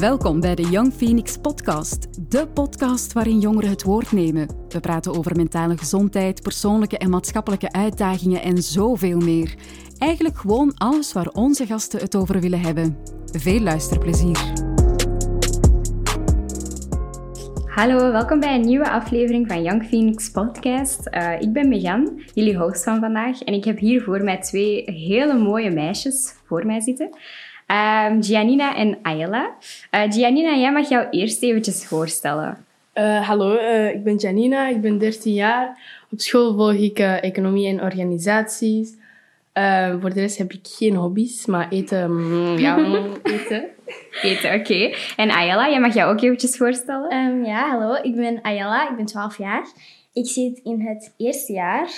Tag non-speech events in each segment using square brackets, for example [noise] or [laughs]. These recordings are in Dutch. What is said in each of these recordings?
Welkom bij de Young Phoenix Podcast, de podcast waarin jongeren het woord nemen. We praten over mentale gezondheid, persoonlijke en maatschappelijke uitdagingen en zoveel meer. Eigenlijk gewoon alles waar onze gasten het over willen hebben. Veel luisterplezier. Hallo, welkom bij een nieuwe aflevering van Young Phoenix Podcast. Uh, ik ben Megan, jullie host van vandaag, en ik heb hier voor mij twee hele mooie meisjes voor mij zitten. Um, Giannina en Ayla. Uh, Giannina, jij mag jou eerst eventjes voorstellen. Uh, hallo, uh, ik ben Giannina, ik ben 13 jaar. Op school volg ik economie en organisaties. voor de rest heb ik geen hobby's, maar eten, mm, ja, [laughs] eten. eten, oké. En Ayala, jij mag jou ook eventjes voorstellen. Um, ja, hallo, ik ben Ayala, ik ben 12 jaar. Ik zit in het eerste jaar.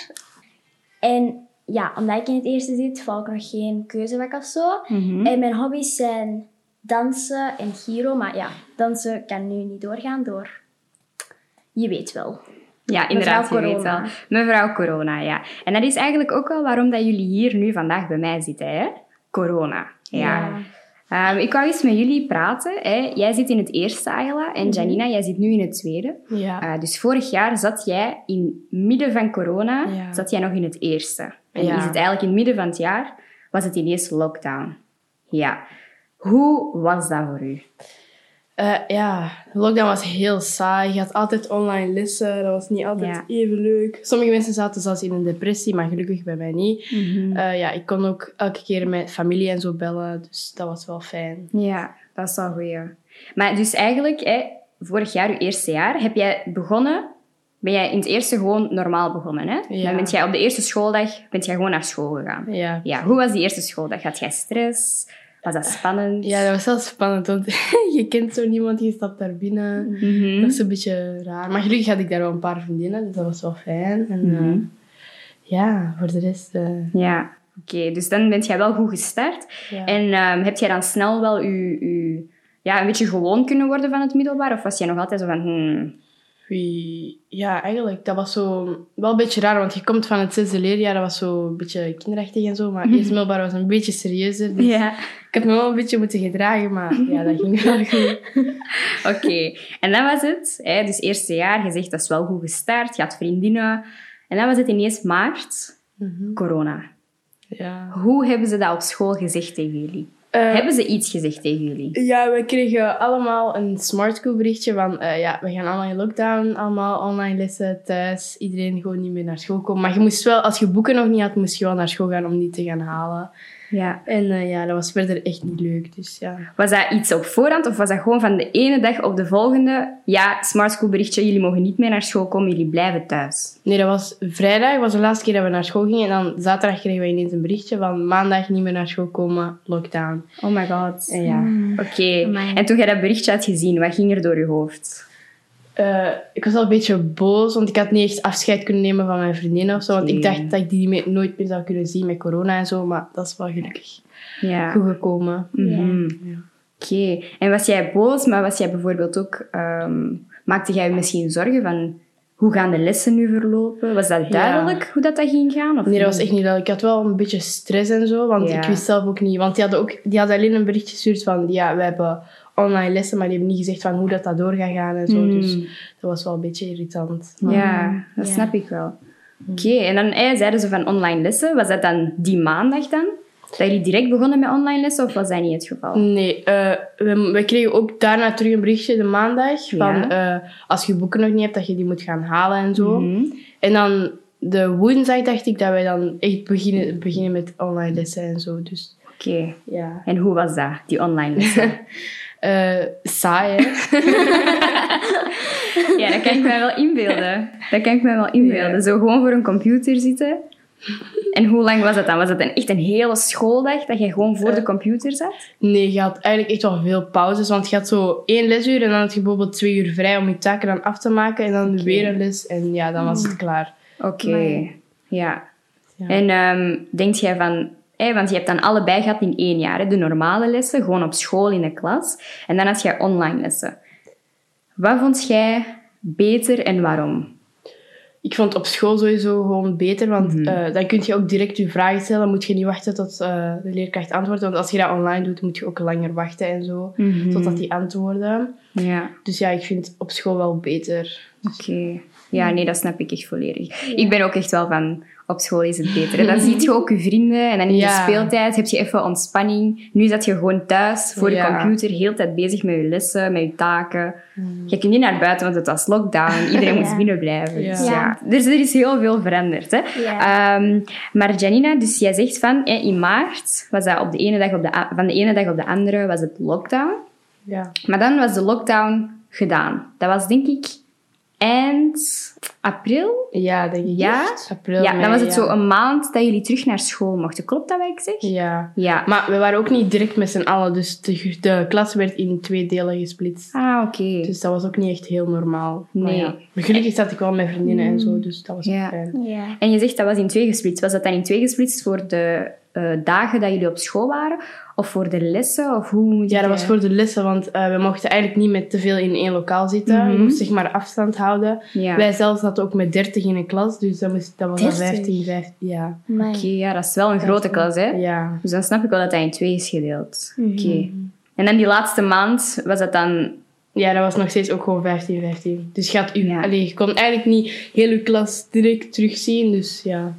En ja, omdat ik in het eerste zit, val ik nog geen keuzevak of zo. Mhm. En mijn hobby's zijn dansen en giro. Maar ja, dansen kan nu niet doorgaan door... Je weet wel. Ja, inderdaad, Mevrouw je weet wel. Mevrouw Corona, ja. En dat is eigenlijk ook wel waarom dat jullie hier nu vandaag bij mij zitten, hè? Corona. Ja. Ehm, ik wou eens met jullie praten. Hè. Jij zit in het eerste Ayla en Janina, jij zit nu in het tweede. Ja. Eh, dus vorig jaar zat jij in midden van corona, Ja. zat jij nog in het eerste. En Ja. is het eigenlijk in het midden van het jaar, was het ineens lockdown. Ja. Hoe was dat voor u? Eh, ja, de lockdown was heel saai. Je had altijd online lessen. Dat was niet altijd Ja. even leuk. Sommige mensen zaten zelfs in een depressie, maar gelukkig bij mij niet. Eh, ja, ik kon ook elke keer met familie en zo bellen. Dus dat was wel fijn. Ja, dat is wel goed. Maar dus eigenlijk, hè, vorig jaar, uw eerste jaar, heb jij begonnen... Ben jij in het eerste gewoon normaal begonnen, hè? Ja. Dan bent jij op de eerste schooldag bent jij gewoon naar school gegaan. Ja. Ja, hoe was die eerste schooldag? Had jij stress? Was dat spannend? Ja, dat was wel spannend, want [laughs] je kent zo niemand, je stapt daar binnen. Mhm. Dat is een beetje raar. Maar gelukkig had ik daar wel een paar vriendinnen, dus dat was wel fijn. En Mhm. eh, ja, voor de rest... eh, Ja, oké. Dus dan bent jij wel goed gestart. ja. En ehm, heb jij dan snel wel je, je, ja, een beetje gewoon kunnen worden van het middelbaar? Of was jij nog altijd zo van... Hmm, Ja, eigenlijk. Dat was zo wel een beetje raar, want je komt van het zesde leerjaar, dat was zo een beetje kinderachtig en zo, maar [laughs] eerst middelbaar was een beetje serieuzer. Dus ja. ik heb me wel een beetje moeten gedragen, maar ja, dat ging wel [laughs] goed. Oké. En dan was het, hè, dus eerste jaar, je zegt dat is wel goed gestart, je had vriendinnen. En dan was het ineens maart, corona. Ja. Hoe hebben ze dat op school gezegd tegen jullie? Eh, hebben ze iets gezegd tegen jullie? Ja, we kregen allemaal een smart school berichtje van eh, ja, we gaan allemaal in lockdown, allemaal online lessen thuis, iedereen gewoon niet meer naar school komen. Maar je moest wel, als je boeken nog niet had, moest je wel naar school gaan om die te gaan halen. Ja. En eh, ja, dat was verder echt niet leuk, dus ja. Was dat iets op voorhand of was dat gewoon van de ene dag op de volgende? Ja, smart school berichtje, jullie mogen niet meer naar school komen, jullie blijven thuis. Nee, dat was vrijdag, was de laatste keer dat we naar school gingen. En dan zaterdag kregen we ineens een berichtje van maandag niet meer naar school komen, lockdown. Oh my god. En ja, Oké. En toen jij dat berichtje had gezien, wat ging er door je hoofd? Eh, ik was al een beetje boos, want ik had niet echt afscheid kunnen nemen van mijn vriendinnen of zo. Want ik dacht dat ik die nooit meer zou kunnen zien met corona en zo. Maar dat is wel gelukkig Ja. goed gekomen. Mhm. Oké. En was jij boos, maar was jij bijvoorbeeld ook... ehm, maakte jij je misschien zorgen van... Hoe gaan de lessen nu verlopen? Was dat duidelijk hoe dat, dat ging gaan? Of Nee, dat was echt niet dat. Ik had wel een beetje stress en zo, want Ja. ik wist zelf ook niet. Want die hadden, ook, die hadden alleen een berichtje gestuurd van, ja, we hebben online lessen, maar die hebben niet gezegd van hoe dat, dat door gaat gaan en zo. Mm. Dus dat was wel een beetje irritant. Maar- Ja, dat Ja. snap ik wel. Oké, en dan eh, zeiden ze van online lessen. Was dat dan die maandag dan? Dat jullie direct begonnen met online lessen of was dat niet het geval? Nee, eh, we, we kregen ook daarna terug een berichtje de maandag. Van eh, als je boeken nog niet hebt, dat je die moet gaan halen en zo. Mhm. En dan de woensdag dacht ik dat wij dan echt beginnen, beginnen met online lessen en zo. Dus Oké. ja. En hoe was dat, die online lessen? [laughs] Eh, saai, hè? [laughs] ja, dat kan ik me wel inbeelden. Dat kan ik me wel inbeelden. Zo gewoon voor een computer zitten. En hoe lang was dat dan? Was dat een, echt een hele schooldag dat je gewoon voor de computer zat? Nee, je had eigenlijk echt wel veel pauzes. Want je had zo één lesuur en dan had je bijvoorbeeld twee uur vrij om je taken dan af te maken. En dan weer een les en ja, dan was het klaar. Oké. Ja. Ja. En ehm denk jij van... Want je hebt dan allebei gehad in één jaar. Hè? De normale lessen, gewoon op school in de klas. En dan had jij online lessen. Wat vond jij beter en waarom? ik vond op school sowieso gewoon beter, want Mhm. eh, dan kun je ook direct je vragen stellen. Dan moet je niet wachten tot eh, de leerkracht antwoordt. Want als je dat online doet, moet je ook langer wachten en zo. Mhm. Totdat die antwoorden. Ja, Dus ja, ik vind het op school wel beter. oké. Ja, nee, dat snap ik echt volledig. Ik ben ook echt wel van, op school is het beter. En dan [laughs] zie je ook je vrienden en dan in Ja. de speeltijd heb je even ontspanning. Nu zat je gewoon thuis voor je Ja. computer, heel de tijd bezig met je lessen, met je taken. Je kunt niet naar buiten, want het was lockdown. Iedereen Ja. moest binnen blijven. Dus ja, Ja. Dus er is heel veel veranderd. Hè? Ja. Ehm, maar Janina, dus jij zegt van, in maart was dat op de ene dag op de, van de ene dag op de andere was het lockdown. Ja. Maar dan was de lockdown gedaan. Dat was denk ik eind april. Ja, denk ik. Ja? echt. April, ja, dan mei, was het ja. zo een maand dat jullie terug naar school mochten. Klopt dat wat ik zeg? Ja. Ja. Maar we waren ook niet direct met z'n allen. Dus de, de klas werd in twee delen gesplitst. Ah, oké. Dus dat was ook niet echt heel normaal. Maar Nee. ja. Maar gelukkig zat ik wel met vriendinnen en zo. Dus dat was ook Ja. fijn. ja. En je zegt dat was in twee gesplitst. Was dat dan in twee gesplitst voor de eh, dagen dat jullie op school waren? Of voor de lessen? Of hoe moet Ja, dat was eh, voor de lessen, want eh, we mochten eigenlijk niet met te veel in één lokaal zitten. Mhm. Je moest zeg maar afstand houden. Ja. Wij zelf zaten ook met 30 in een klas, dus dat, moest, dat was dan 30? 15, 15. Ja. Oké, ja, dat is wel een grote klas, hè? Ja. Dus dan snap ik wel dat dat in twee is gedeeld. Mhm. Oké. En dan die laatste maand, was dat dan... ja, dat was nog steeds ook gewoon 15, 15. Dus je, had u, Ja. allee, je kon eigenlijk niet heel je klas direct terugzien, dus ja.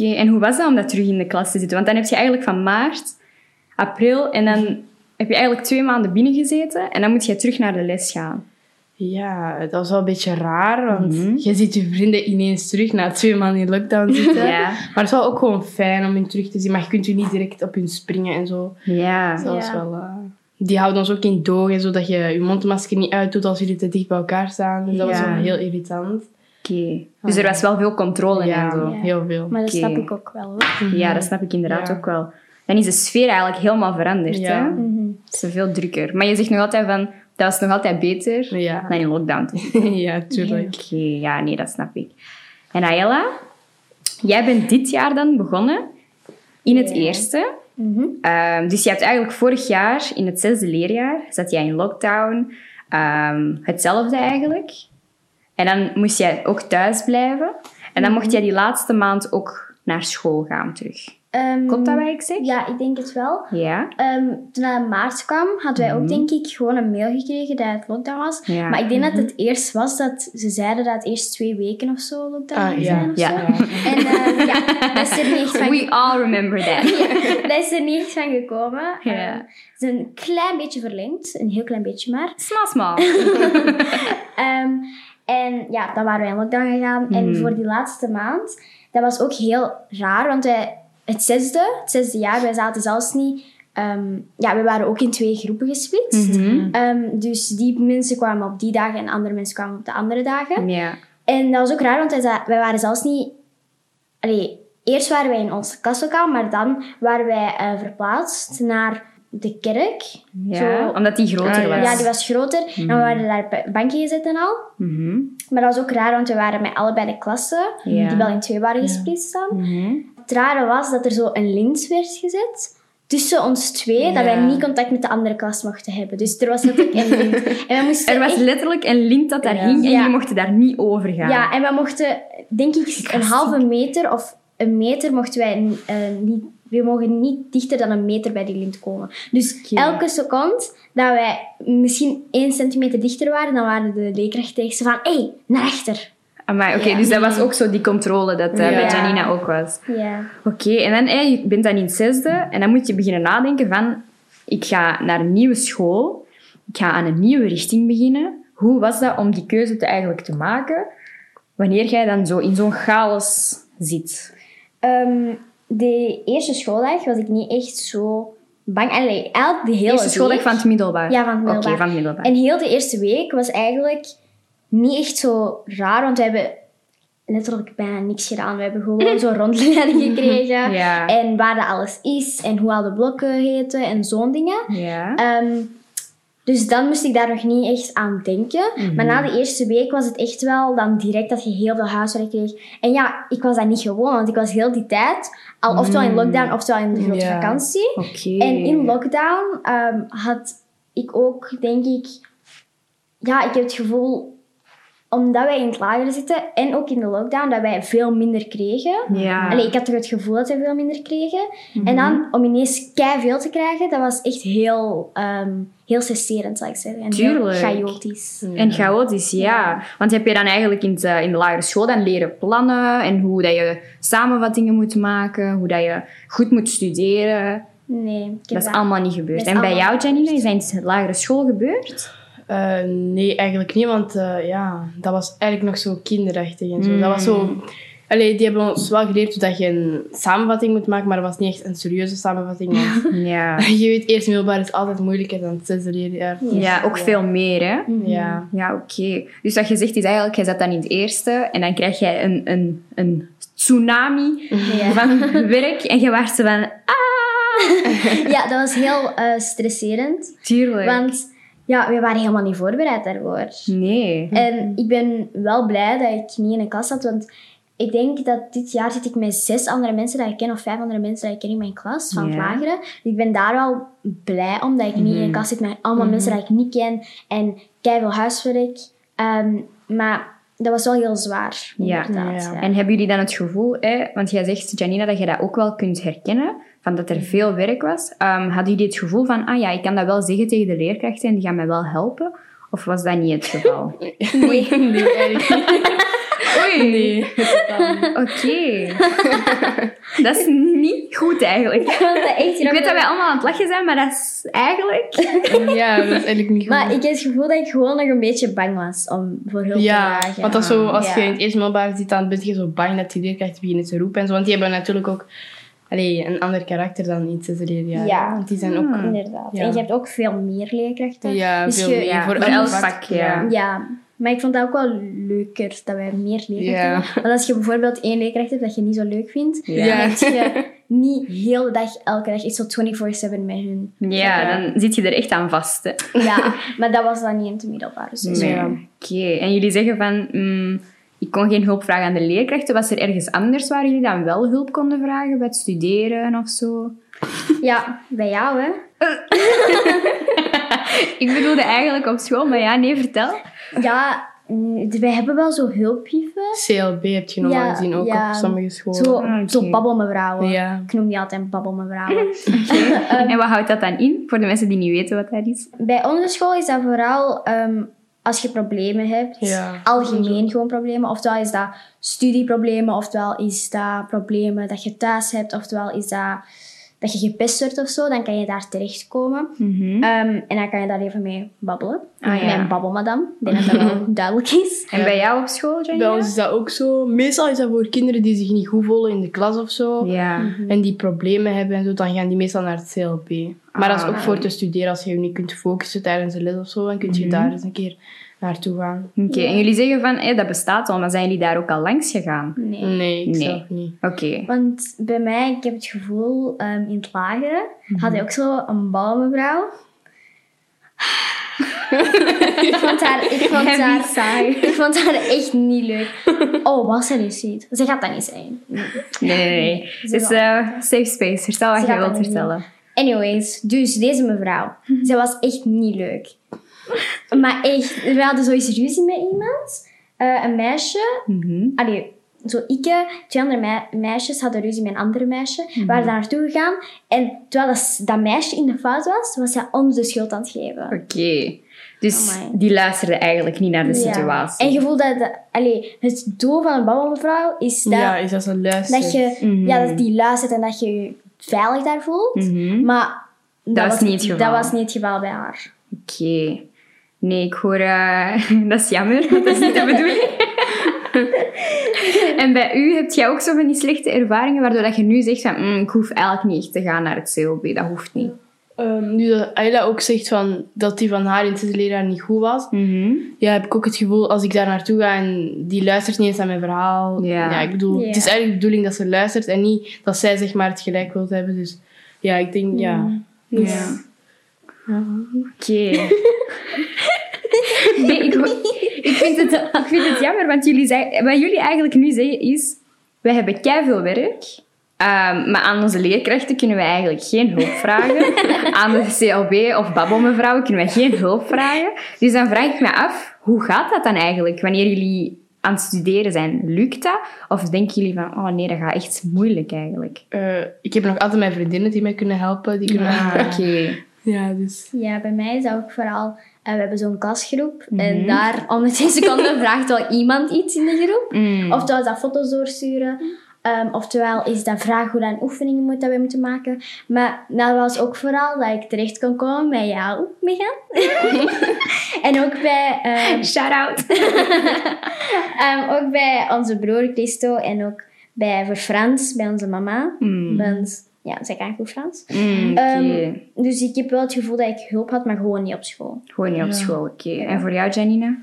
Oké, en hoe was dat om dat terug in de klas te zitten? Want dan heb je eigenlijk van maart, april en dan heb je eigenlijk twee maanden binnen gezeten en dan moet je terug naar de les gaan. Ja, dat was wel een beetje raar, want Mhm. je ziet je vrienden ineens terug na twee maanden in lockdown zitten. [laughs] Ja. Maar het is wel ook gewoon fijn om hen terug te zien, maar je kunt je niet direct op hun springen en zo. Ja. Dus dat was Ja. wel... eh, die houden ons ook in doog, en zodat je je mondmasker niet uitdoet als jullie te dicht bij elkaar staan. Dus dat was wel heel irritant. Oké. Dus er was wel veel controle Ja, en zo. Ja. heel veel. Maar dat snap ik ook wel. hoor. Ja, dat snap ik inderdaad Ja. ook wel. Dan is de sfeer eigenlijk helemaal veranderd. Ja. Hè? Mhm. Het is veel drukker. Maar je zegt nog altijd van, dat was nog altijd beter Ja, dan in lockdown [laughs] ja tuurlijk. Oké, ja, nee, dat snap ik. En Ayala, jij bent dit jaar dan begonnen in het Ja. eerste. Mhm. Ehm, dus je hebt eigenlijk vorig jaar, in het zesde leerjaar, zat jij in lockdown. Ehm, hetzelfde eigenlijk. En dan moest jij ook thuis blijven. En dan mocht jij die laatste maand ook naar school gaan terug. Ehm, Klopt dat wat ik zeg? Ja, ik denk het wel. Ja. Ehm, toen het maart kwam, hadden wij Mhm. ook denk ik gewoon een mail gekregen dat het lockdown was. Ja. Mhm. Maar ik denk dat het eerst was dat ze zeiden dat het eerst twee weken of zo lockdown Ah, ging ja. zijn of Ja. zo. En ehm, ja, dat is er niet van, We all remember that. [laughs] dat is er niet van gekomen. Ja. Ehm, het is een klein beetje verlengd, een heel klein beetje maar. Small, small. [laughs] En ja, dan waren wij in lockdown gegaan. En Mhm. voor die laatste maand, dat was ook heel raar, want wij, het zesde, het zesde jaar, wij zaten zelfs niet... ehm, ja, we waren ook in twee groepen gesplitst. Mhm. Ehm, dus die mensen kwamen op die dagen en andere mensen kwamen op de andere dagen. Ja. En dat was ook raar, want wij waren zelfs niet... Allee, eerst waren wij in ons klaslokaal, maar dan waren wij eh, verplaatst naar de kerk. ja. Zo- Omdat die groter Ah, was. Ja, die was groter. En we waren daar op bankje gezet en al. Mhm. Maar dat was ook raar, want we waren met allebei de klassen, Ja. die wel in twee waren gesplitst dan. Mhm. Het rare was dat er zo een lint werd gezet tussen ons twee, dat wij niet contact met de andere klas mochten hebben. Dus er was letterlijk een lint. [laughs] En we moesten Er was echt- letterlijk een lint dat daar Ja. hing en Ja. jullie mochten daar niet over gaan. Ja, en we mochten, denk ik, een halve meter of een meter mochten wij eh, niet... We mogen niet dichter dan een meter bij die lint komen. Dus elke seconde dat wij misschien één centimeter dichter waren, dan waren de leerkrachten tegen ze van... Hé, hey, naar achter. Oké, Ja. dus dat was ook zo die controle dat eh, Ja. bij Janina ook was. Ja. Oké, en dan eh, je bent dan in het zesde en dan moet je beginnen nadenken van ik ga naar een nieuwe school, ik ga aan een nieuwe richting beginnen. Hoe was dat om die keuze te eigenlijk te maken wanneer jij dan zo in zo'n chaos zit? Ehm, de eerste schooldag was ik niet echt zo bang. Allee, eigenlijk de De hele eerste schooldag week- van het middelbaar? Ja, van het middelbaar. Oké, van het middelbaar. En heel de eerste week was eigenlijk niet echt zo raar, want we hebben letterlijk bijna niks gedaan. We hebben gewoon zo'n [laughs] rondleiding gekregen. Ja. En waar dat alles is en hoe al de blokken heten en zo'n dingen. Ja. Ehm, dus dan moest ik daar nog niet echt aan denken. Mhm. Maar na de eerste week was het echt wel dan direct dat je heel veel huiswerk kreeg. En ja, ik was dat niet gewoon, want ik was heel die tijd al oftewel in lockdown, oftewel in de grote vakantie. En in lockdown ehm, had ik ook, denk ik... Ja, ik heb het gevoel omdat wij in het lager zitten en ook in de lockdown, dat wij veel minder kregen. Ja. Allee, ik had toch het gevoel dat we veel minder kregen. En dan om ineens kei veel te krijgen, dat was echt heel, ehm heel stresserend, zal ik zeggen. En Tuurlijk. heel chaotisch. En chaotisch, ja. Want heb je dan eigenlijk in de, in de lagere school dan leren plannen en hoe dat je samenvattingen moet maken, hoe dat je goed moet studeren? Nee, Dat is allemaal niet gebeurd. En bij jou, Janine, is dat in de lagere school gebeurd? Eh, nee, eigenlijk niet, want eh, ja, dat was eigenlijk nog zo kinderachtig en zo. Dat was zo... Allee, die hebben ons wel geleerd dat je een samenvatting moet maken, maar dat was niet echt een serieuze samenvatting. Want [laughs] Ja. [laughs] je weet, eerst middelbaar is altijd moeilijker dan het zesde leerjaar. Ja, ook veel meer, hè? Ja. Ja, oké. Dus wat je zegt is eigenlijk, jij zat dan in het eerste en dan krijg jij een, een, een tsunami Ja. van [laughs] werk en je waart zo van, ah! Ja, dat was heel eh, stresserend. Tuurlijk. Want ja, we waren helemaal niet voorbereid daarvoor. Nee. En ik ben wel blij dat ik niet in een klas zat, want ik denk dat dit jaar zit ik met zes andere mensen dat ik ken, of vijf andere mensen dat ik ken in mijn klas, van lagere. Dus ik ben daar wel blij om, dat ik niet in een klas zit met allemaal mensen dat ik niet ken en veel huiswerk. Ehm, maar dat was wel heel zwaar, Ja. inderdaad. Ja. ja. En hebben jullie dan het gevoel, hè, want jij zegt, Janina, dat je dat ook wel kunt herkennen, van dat er veel werk was. Ehm, hadden jullie het gevoel van, ah ja, ik kan dat wel zeggen tegen de leerkrachten en die gaan mij wel helpen? Of was dat niet het geval? [laughs] Nee, [laughs] nee, eigenlijk niet. [laughs] Oei. Nee. Oké. dat is niet goed eigenlijk. Ik echt weet dat wij allemaal aan het lachen zijn, maar dat is eigenlijk... Ja, dat is eigenlijk niet goed. Maar ik heb het gevoel dat ik gewoon nog een beetje bang was om voor hulp Ja, te vragen. want dat is zo, als Ja. je in het eerste middelbaar zit, dan ben je zo bang dat die leerkrachten beginnen te roepen en zo. Want die hebben natuurlijk ook allee, een ander karakter dan in het zesde leerjaar. Ja. Want die zijn ook... Inderdaad. Ja. En je hebt ook veel meer leerkrachten. Ja, Dus veel je- meer. Ja, voor elk vak. vak, ja. Ja, maar ik vond dat ook wel leuker dat wij meer leerkrachten hebben. Want als je bijvoorbeeld één leerkracht hebt dat je niet zo leuk vindt, dan heb je [laughs] niet heel de dag, elke dag, echt zo 24-7 met hun. Ja, dan zit je er echt aan vast. Hè. Ja, maar dat was dan niet in het middelbaar. Dus Nee. Oké, en jullie zeggen van, mm, ik kon geen hulp vragen aan de leerkrachten. Was er ergens anders waar jullie dan wel hulp konden vragen, bij het studeren of zo? ja, bij jou hè. [laughs] Ik bedoelde eigenlijk op school, maar ja, nee, vertel. Ja, mm, wij hebben wel zo hulpbrieven. CLB heb je normaal Ja, gezien ook ja. op sommige scholen. Zo, Ah, oké. zo babbelmevrouwen. Ja. Ik noem die altijd babbelmevrouwen. [laughs] [laughs] En wat houdt dat dan in, voor de mensen die niet weten wat dat is? Bij onze school is dat vooral ehm, als je problemen hebt. Ja. Algemeen gewoon problemen. Oftewel is dat studieproblemen, oftewel is dat problemen dat je thuis hebt, oftewel is dat dat je gepest wordt of zo. Dan kan je daar terechtkomen. Mhm. Ehm, en dan kan je daar even mee babbelen. Ah, ja. Mijn babbelmadam. Ik denk dat dat wel [laughs] duidelijk is. En bij jou op school, Bij Janina? ons is dat ook zo. Meestal is dat voor kinderen die zich niet goed voelen in de klas of zo. Ja. En die problemen hebben en zo, dan gaan die meestal naar het CLB. Maar dat is ook Ah. voor te studeren. Als je je niet kunt focussen tijdens de les of zo, dan kun je daar eens een keer naartoe gaan. Oké, en jullie zeggen van, hé, dat bestaat al, maar zijn jullie daar ook al langs gegaan? Nee. Nee, ik Nee. zelf niet. Oké. Want bij mij, ik heb het gevoel, ehm, in het lagere had hij ook zo een balmevrouw. [laughs] ik vond haar, ik vond haar, sigh. ik vond haar echt niet leuk. Oh, was ze dus niet? Ze gaat dat niet zijn. Nee, nee, nee. Ze Het is eh, safe space. Vertel wat je wilt vertellen. Anyways, dus deze mevrouw, ze was echt niet leuk. Maar echt, we hadden zoiets ruzie met iemand. Eh, een meisje, Mhm. allee, zo ik, twee andere mei- meisjes hadden ruzie met een ander meisje. We waren daar naartoe gegaan. En terwijl dat, dat meisje in de fout was, was zij ons de schuld aan het geven. Oké. Dus die luisterde eigenlijk niet naar de Ja. situatie. En je voelt dat, allee, het doel van een babbelmevrouw is dat, Ja, is dat luistert. dat, je, Mhm. ja, dat die luistert en dat je je veilig daar voelt. Mhm. Maar dat, was niet het geval. Dat was niet het geval bij haar. Oké. Nee, ik hoor... eh, [laughs] dat is jammer, want dat is niet de [laughs] bedoeling. [laughs] en bij u heb jij ook zo van die slechte ervaringen, waardoor dat je nu zegt van, "Mm, ik hoef eigenlijk niet echt te gaan naar het CLB. Dat hoeft niet. Ehm, nu dat Ayla ook zegt van, dat die van haar in zesde leerjaar niet goed was, Mhm. ja, heb ik ook het gevoel als ik daar naartoe ga en die luistert niet eens naar mijn verhaal. Ja. ik bedoel, het is eigenlijk de bedoeling dat ze luistert en niet dat zij zeg maar het gelijk wil hebben. Dus ja, ik denk, ja. Dus- Ja. Oké. Nee, ik, ik, vind het, ik vind het jammer, want jullie zei, wat jullie eigenlijk nu zeggen is... We hebben veel werk, Ehm, maar aan onze leerkrachten kunnen we eigenlijk geen hulp vragen. aan de CLB of babbelmevrouwen kunnen we geen hulp vragen. Dus dan vraag ik me af, hoe gaat dat dan eigenlijk wanneer jullie aan het studeren zijn? Lukt dat? Of denken jullie van, oh nee, dat gaat echt moeilijk eigenlijk? Eh, ik heb nog altijd mijn vriendinnen die mij kunnen helpen. Die kunnen Ah, oké. [laughs] Ja, dus... Ja, bij mij is dat ook vooral... eh, we hebben zo'n klasgroep. Mhm. En daar, om de 10 seconden, vraagt wel iemand iets in de groep. Mm. Oftewel is dat foto's doorsturen. ehm, oftewel is dat vragen hoe dan oefeningen moet dat we moeten maken. Maar dat was ook vooral dat ik terecht kon komen bij jou, Megan. [laughs] en ook bij, ehm, Shout-out. [laughs] ehm, ook bij onze broer Christo en ook bij voor Frans, bij onze mama. Mm. Want ja, zij kan goed Frans. Mm, oké. Ehm, dus ik heb wel het gevoel dat ik hulp had, maar gewoon niet op school. Gewoon niet op school, oké. En voor jou, Janine?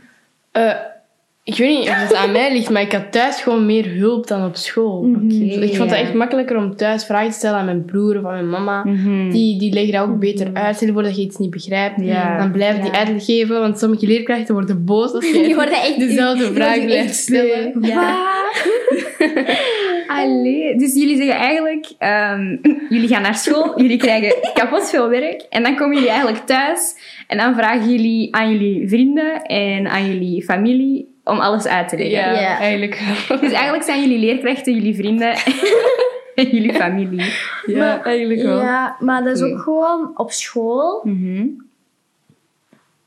Eh, ik weet niet of het aan mij ligt, maar ik had thuis gewoon meer hulp dan op school. Oké, Ik vond het echt makkelijker om thuis vragen te stellen aan mijn broer of aan mijn mama. Mhm. Die, die leggen dat ook beter uit. Stel je voor dat je iets niet begrijpt. Ja. Dan blijven die uitleg geven, want sommige leerkrachten worden boos als je [laughs] Die worden echt dezelfde die vraag blijft stellen. Ja. [laughs] Allee, dus jullie zeggen eigenlijk, ehm, jullie gaan naar school, jullie krijgen [laughs] kapot veel werk en dan komen jullie eigenlijk thuis en dan vragen jullie aan jullie vrienden en aan jullie familie om alles uit te leggen. Ja, Ja. eigenlijk wel. Dus eigenlijk zijn jullie leerkrachten, jullie vrienden [laughs] en jullie familie. Ja, Maar- eigenlijk wel. Ja, maar dat is ook gewoon op school. Mhm.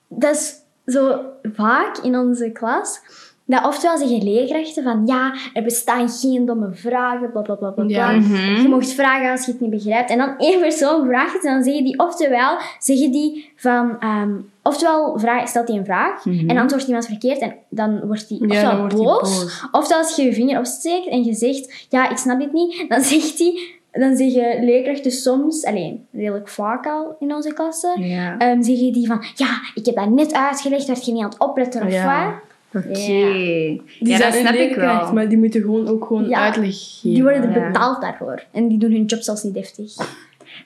Dat is zo vaak in onze klas. Dat oftewel zeggen leerkrachten van ja, er bestaan geen domme vragen, bla bla bla. Mhm. Je mocht vragen als je het niet begrijpt. En dan één persoon vraagt het en dan zeggen die oftewel zeggen die van ehm, oftewel vraag, stelt hij een vraag Mhm. en antwoordt iemand verkeerd en dan wordt hij Ja, hij boos, boos. Oftewel als je je vinger opsteekt en je zegt ja, ik snap dit niet, dan [laughs] zegt hij dan zeggen leerkrachten soms, alleen redelijk vaak al in onze klasse, Ja. Ehm zeggen die van, ja, ik heb dat net uitgelegd, werd je niet aan het opletten of Ja. wat? Oké. Ja. Die Ja, dat zijn snap een ik leerkracht, wel. maar die moeten gewoon ook gewoon Ja. uitleg geven. Die worden er Ja. betaald daarvoor. En die doen hun job zelfs niet deftig.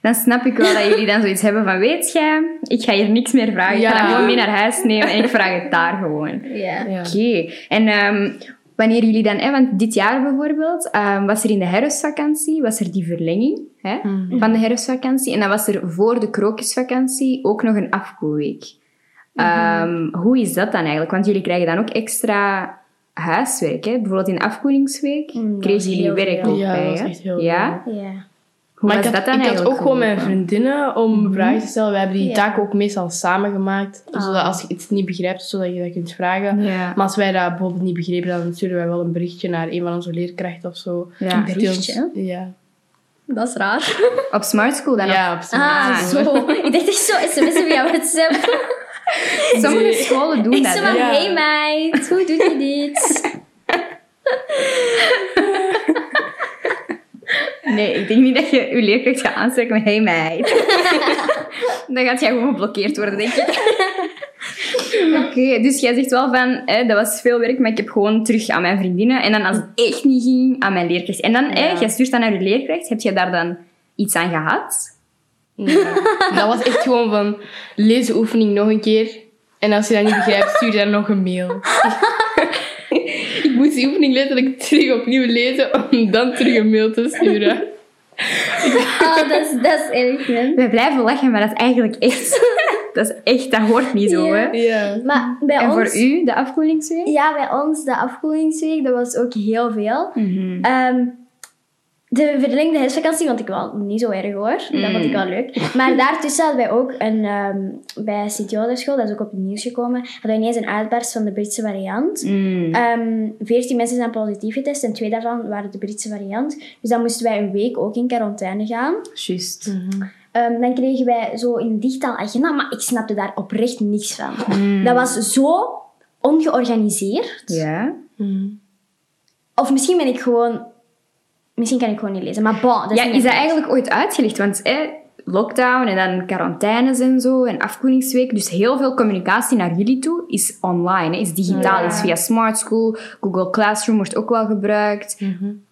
Dan snap ik wel dat jullie dan zoiets hebben van, weet jij, ik ga hier niks meer vragen. Ik ga Ja. dat gewoon mee naar huis nemen en ik vraag het daar gewoon. Ja. Ja. Oké. En ehm, wanneer jullie dan, hè, want dit jaar bijvoorbeeld, ehm, was er in de herfstvakantie, was er die verlenging hè, Mhm. van de herfstvakantie. En dan was er voor de krokusvakantie ook nog een afkoelweek. Ehm, hoe is dat dan eigenlijk? Want jullie krijgen dan ook extra huiswerk. Hè? Bijvoorbeeld in de afkoelingsweek Mm, kregen jullie werk ook Ja, bij. dat is hè? echt heel ja? Ja. Hoe maar was ik had, dat dan ik had ook gewoon mijn vriendinnen om vragen te stellen. We hebben die Ja. taken ook meestal samen gemaakt. Ah. Zodat als je iets niet begrijpt, zodat je dat kunt vragen. Ja. Maar als wij dat bijvoorbeeld niet begrepen, dan sturen wij wel een berichtje naar een van onze leerkrachten of zo. Ja. Ons- Berichtje? Ja. Dat is raar. [laughs] Op Smart School dan? Ja, op z'n- Ah, zo. [laughs] Ik dacht echt zo sms'en via WhatsApp. [laughs] Sommige Nee. scholen doen Ik dat. zo hè. van, Ja. hey meid, hoe doe je dit? Nee, ik denk niet dat je je leerkracht gaat aanspreken met hey meid. [laughs] Dan gaat jij gewoon geblokkeerd worden, denk ik. [laughs] Oké, dus jij zegt wel van, hè, dat was veel werk, maar ik heb gewoon terug aan mijn vriendinnen. En dan als het echt niet ging, aan mijn leerkracht. En dan, hè, Ja. jij stuurt dan naar je leerkracht. Heb je daar dan iets aan gehad? Ja. Dat was echt gewoon van, lees de oefening nog een keer. En als je dat niet begrijpt, stuur dan nog een mail. Ik moest die oefening letterlijk [laughs] terug opnieuw lezen om dan terug een mail te sturen. Oh, [laughs] dat is, dat is erg, man. Wij blijven lachen, maar dat is eigenlijk echt... [laughs] dat is echt, dat hoort niet zo, hè. Ja. Ja. Maar bij En ons... voor u, de afkoelingsweek? Ja, bij ons, de afkoelingsweek, dat was ook heel veel. Mhm. Ehm, de verlengde huisvakantie vond ik wel niet zo erg hoor. Dat vond ik wel leuk. Maar daartussen hadden wij ook een, ehm, bij Sint-Jodenschool, dat is ook op het nieuws gekomen, hadden wij ineens een uitbarst van de Britse variant. Mm. Ehm 14 mensen zijn positief getest en twee daarvan waren de Britse variant. Dus dan moesten wij een week ook in quarantaine gaan. Juist. Ehm, dan kregen wij zo een digitaal agenda, maar ik snapte daar oprecht niks van. Dat was zo ongeorganiseerd. Ja. Of misschien ben ik gewoon... Misschien kan ik gewoon niet lezen. Maar bon, dat is Ja, is dat eigenlijk ooit uitgelegd? Want hè, lockdown en dan quarantaines en zo en afkoelingsweek. Dus heel veel communicatie naar jullie toe is online, hè, is digitaal. Ja. Is via Smart School, Google Classroom wordt ook wel gebruikt.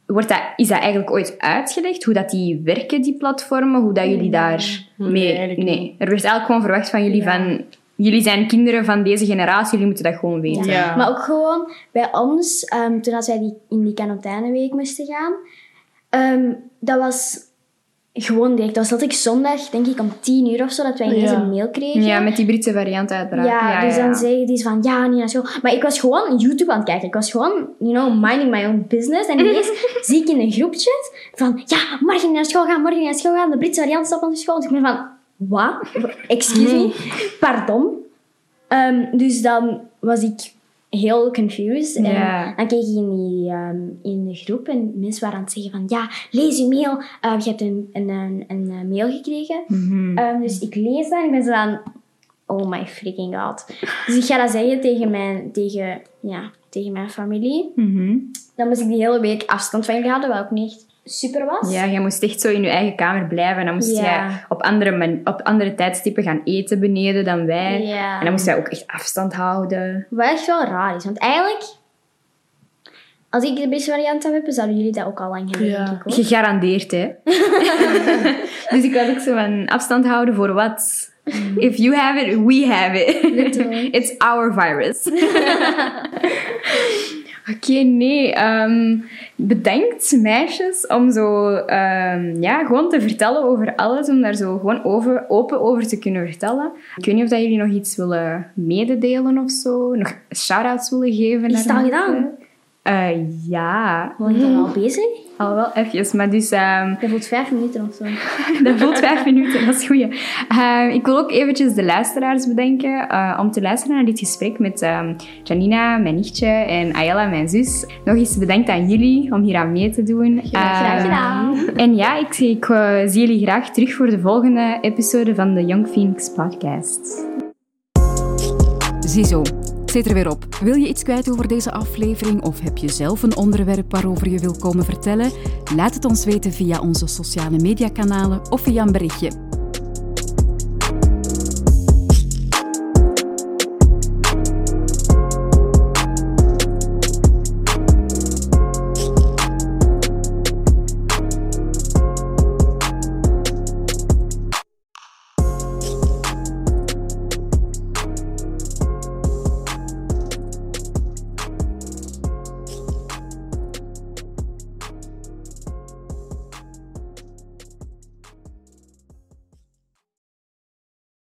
Wordt dat, is dat eigenlijk ooit uitgelegd? Hoe dat die werken, die platformen? Hoe dat jullie daar Nee, mee... Nee, er werd eigenlijk gewoon verwacht van jullie van... Jullie zijn kinderen van deze generatie, jullie moeten dat gewoon weten. Ja. Ja. Maar ook gewoon bij ons, ehm, toen als wij die, in die quarantaineweek moesten gaan, ehm, dat was gewoon direct. Dat was altijd zondag, denk ik, om tien uur of zo, dat wij ineens Ja. een mail kregen. Ja, met die Britse variant uiteraard. Ja, dus dan zeggen die van ja, niet naar school. Maar ik was gewoon YouTube aan het kijken. Ik was gewoon, you know, minding my own business. En ineens [laughs] zie ik in een groepchat van ja, morgen niet naar school gaan, morgen niet naar school gaan. De Britse variant stapt naar school. Dus ik ben van, wat? Excuse me? [laughs] Pardon? Ehm, dus dan was ik heel confused. En dan keek ik in, die, ehm, in de groep en mensen waren aan het zeggen van ja, lees je mail. Eh, je hebt een, een, een, een eh, mail gekregen. Mhm. Ehm, dus ik lees dat en ik ben zo aan... Oh my freaking god. Dus ik ga dat zeggen tegen mijn, tegen, ja, tegen mijn familie. Mhm. Dan moest ik die hele week afstand van je houden, wat ook niet super was. Ja, jij moest echt zo in je eigen kamer blijven. En dan moest Ja. jij op andere, op andere tijdstippen gaan eten beneden dan wij. Ja. En dan moest jij ook echt afstand houden. Wat echt wel raar is, want eigenlijk... Als ik de beste variant zou hebben, zouden jullie dat ook al lang hebben, Ja. denk ik ook. Gegarandeerd, hè. [laughs] dus ik was ook zo van afstand houden voor wat? If you have it, we have it. [laughs] It's our virus. [laughs] Oké, nee. ehm, bedankt, meisjes, om zo ehm, ja, gewoon te vertellen over alles. Om daar zo gewoon over, open over te kunnen vertellen. Ik weet niet of dat jullie nog iets willen mededelen of zo. Nog shout-outs willen geven. Is mensen. gedaan? Eh, ja, Ben je dan al bezig? al wel even. Maar dus... ehm, Dat voelt vijf minuten of zo. [laughs] dat voelt vijf minuten, dat is goed. ik wil ook eventjes de luisteraars bedanken eh, om te luisteren naar dit gesprek met ehm, Janina, mijn nichtje, en Ayala, mijn zus. Nog eens bedankt aan jullie om hier aan mee te doen. Graag Ehm, gedaan. En ja, ik, ik eh, zie jullie graag terug voor de volgende episode van de Young Phoenix podcast. Ziezo, zit er weer op. Wil je iets kwijt over deze aflevering of heb je zelf een onderwerp waarover je wil komen vertellen? Laat het ons weten via onze sociale mediakanalen of via een berichtje.